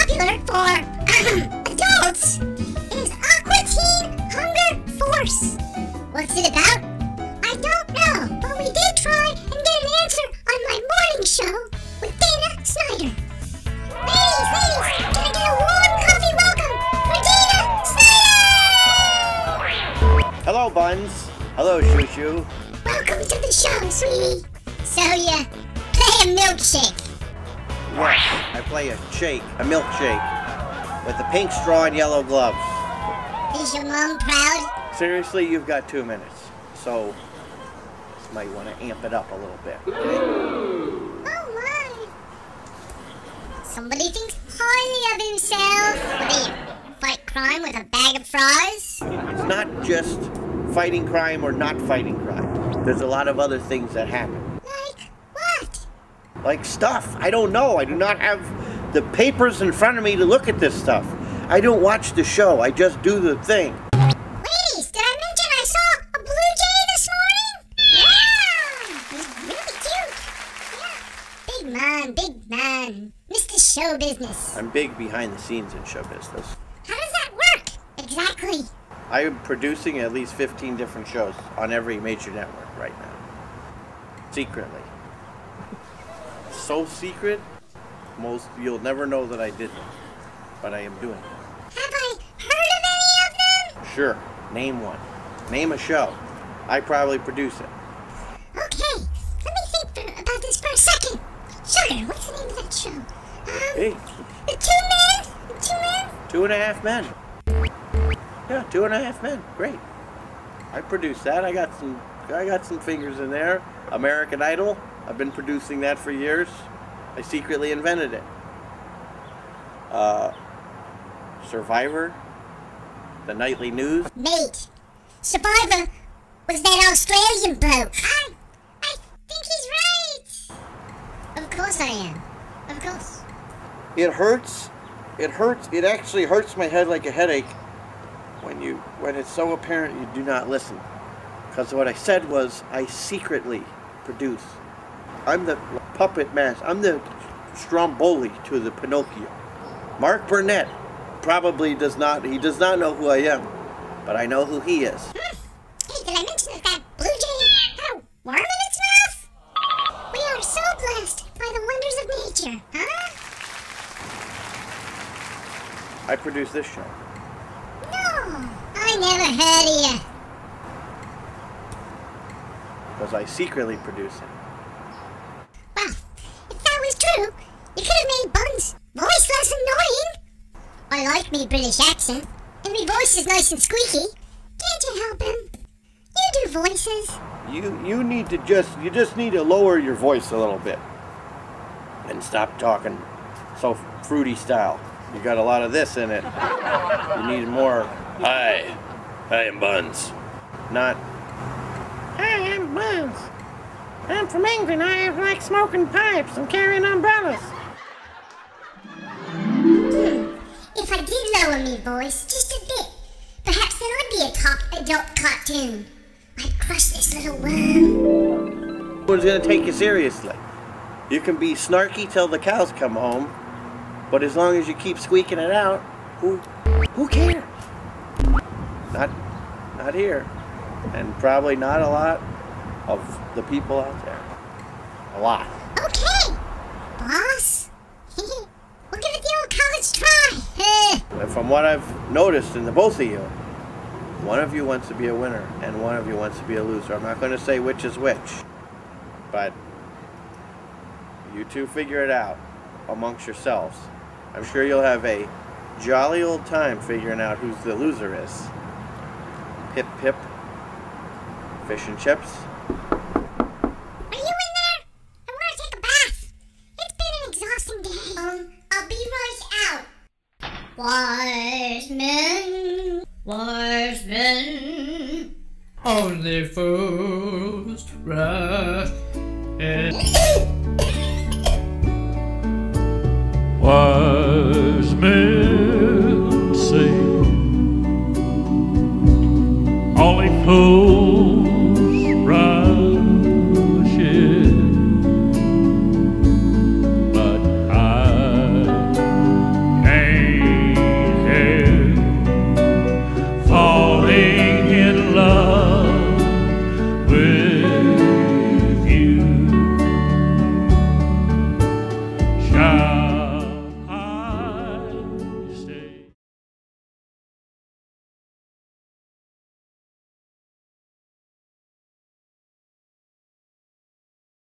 popular for adults is Aqua Teen Hunger Force. What's it about? I don't know, but we did try and get an answer on my morning show with Dana Snyder. Ladies, ladies, can I get a warm coffee welcome for Dana Snyder? Hello, Buns. Hello, Shushu. Welcome to the show, sweetie. So, yeah, play a milkshake. Yes, I play a shake, a milkshake, with a pink straw and yellow gloves. Is your mom proud? Seriously, you've got two minutes, so you might want to amp it up a little bit. Okay? Oh my. Somebody thinks highly of himself. What you fight crime with a bag of fries? It's not just fighting crime or not fighting crime. There's a lot of other things that happen. Like stuff. I don't know. I do not have the papers in front of me to look at this stuff. I don't watch the show. I just do the thing. Ladies, did I mention I saw a blue jay this morning? Yeah! He's really cute. Yeah. Big man, big man. Mr. Show Business. I'm big behind the scenes in show business. How does that work? Exactly. I am producing at least 15 different shows on every major network right now. Secretly. So secret, most you'll never know that I did them. But I am doing them. Have I heard of any of them? Sure, name one. Name a show. I probably produce it. Okay, let me think about this for a second. Sugar, what's the name of that show? Um, Hey, The Two Men? The Two Men? two and a half men. Yeah, two and a half men. Great. I produced that. I got some I got some fingers in there. American Idol. I've been producing that for years. I secretly invented it. Uh, Survivor. The Nightly News. Mate, Survivor was that Australian bloke. I, I think he's right. Of course I am. Of course. It hurts. It hurts. It actually hurts my head like a headache when you when it's so apparent you do not listen. Because what I said was I secretly produce. I'm the puppet master. I'm the Stromboli to the Pinocchio. Mark Burnett probably does not. He does not know who I am, but I know who he is. Hmm. Hey, did I mention that that blue jay had a worm in its mouth? We are so blessed by the wonders of nature, huh? I produce this show. No, I never heard of you. because I secretly produce it. Well, if that was true, you could have made Bun's voice less annoying. I like me British accent, and me voice is nice and squeaky. Can't you help him? You do voices. You you need to just you just need to lower your voice a little bit and stop talking so fruity style. You got a lot of this in it. You need more. Hi, I am Buns. Not. Hi, I'm Buns. I'm from England. I like smoking pipes and carrying umbrellas. Lower me voice just a bit, perhaps then I'd be a top adult cartoon. I'd crush this little worm. No one's gonna take you seriously. You can be snarky till the cows come home, but as long as you keep squeaking it out, who who cares? Not not here, and probably not a lot of the people out there. A lot. Okay, boss. we'll give it the old college try. And from what I've noticed in the both of you, one of you wants to be a winner and one of you wants to be a loser. I'm not going to say which is which, but you two figure it out amongst yourselves. I'm sure you'll have a jolly old time figuring out who's the loser is. Pip pip. Fish and chips. Wise men, wise men. Only fools rush in.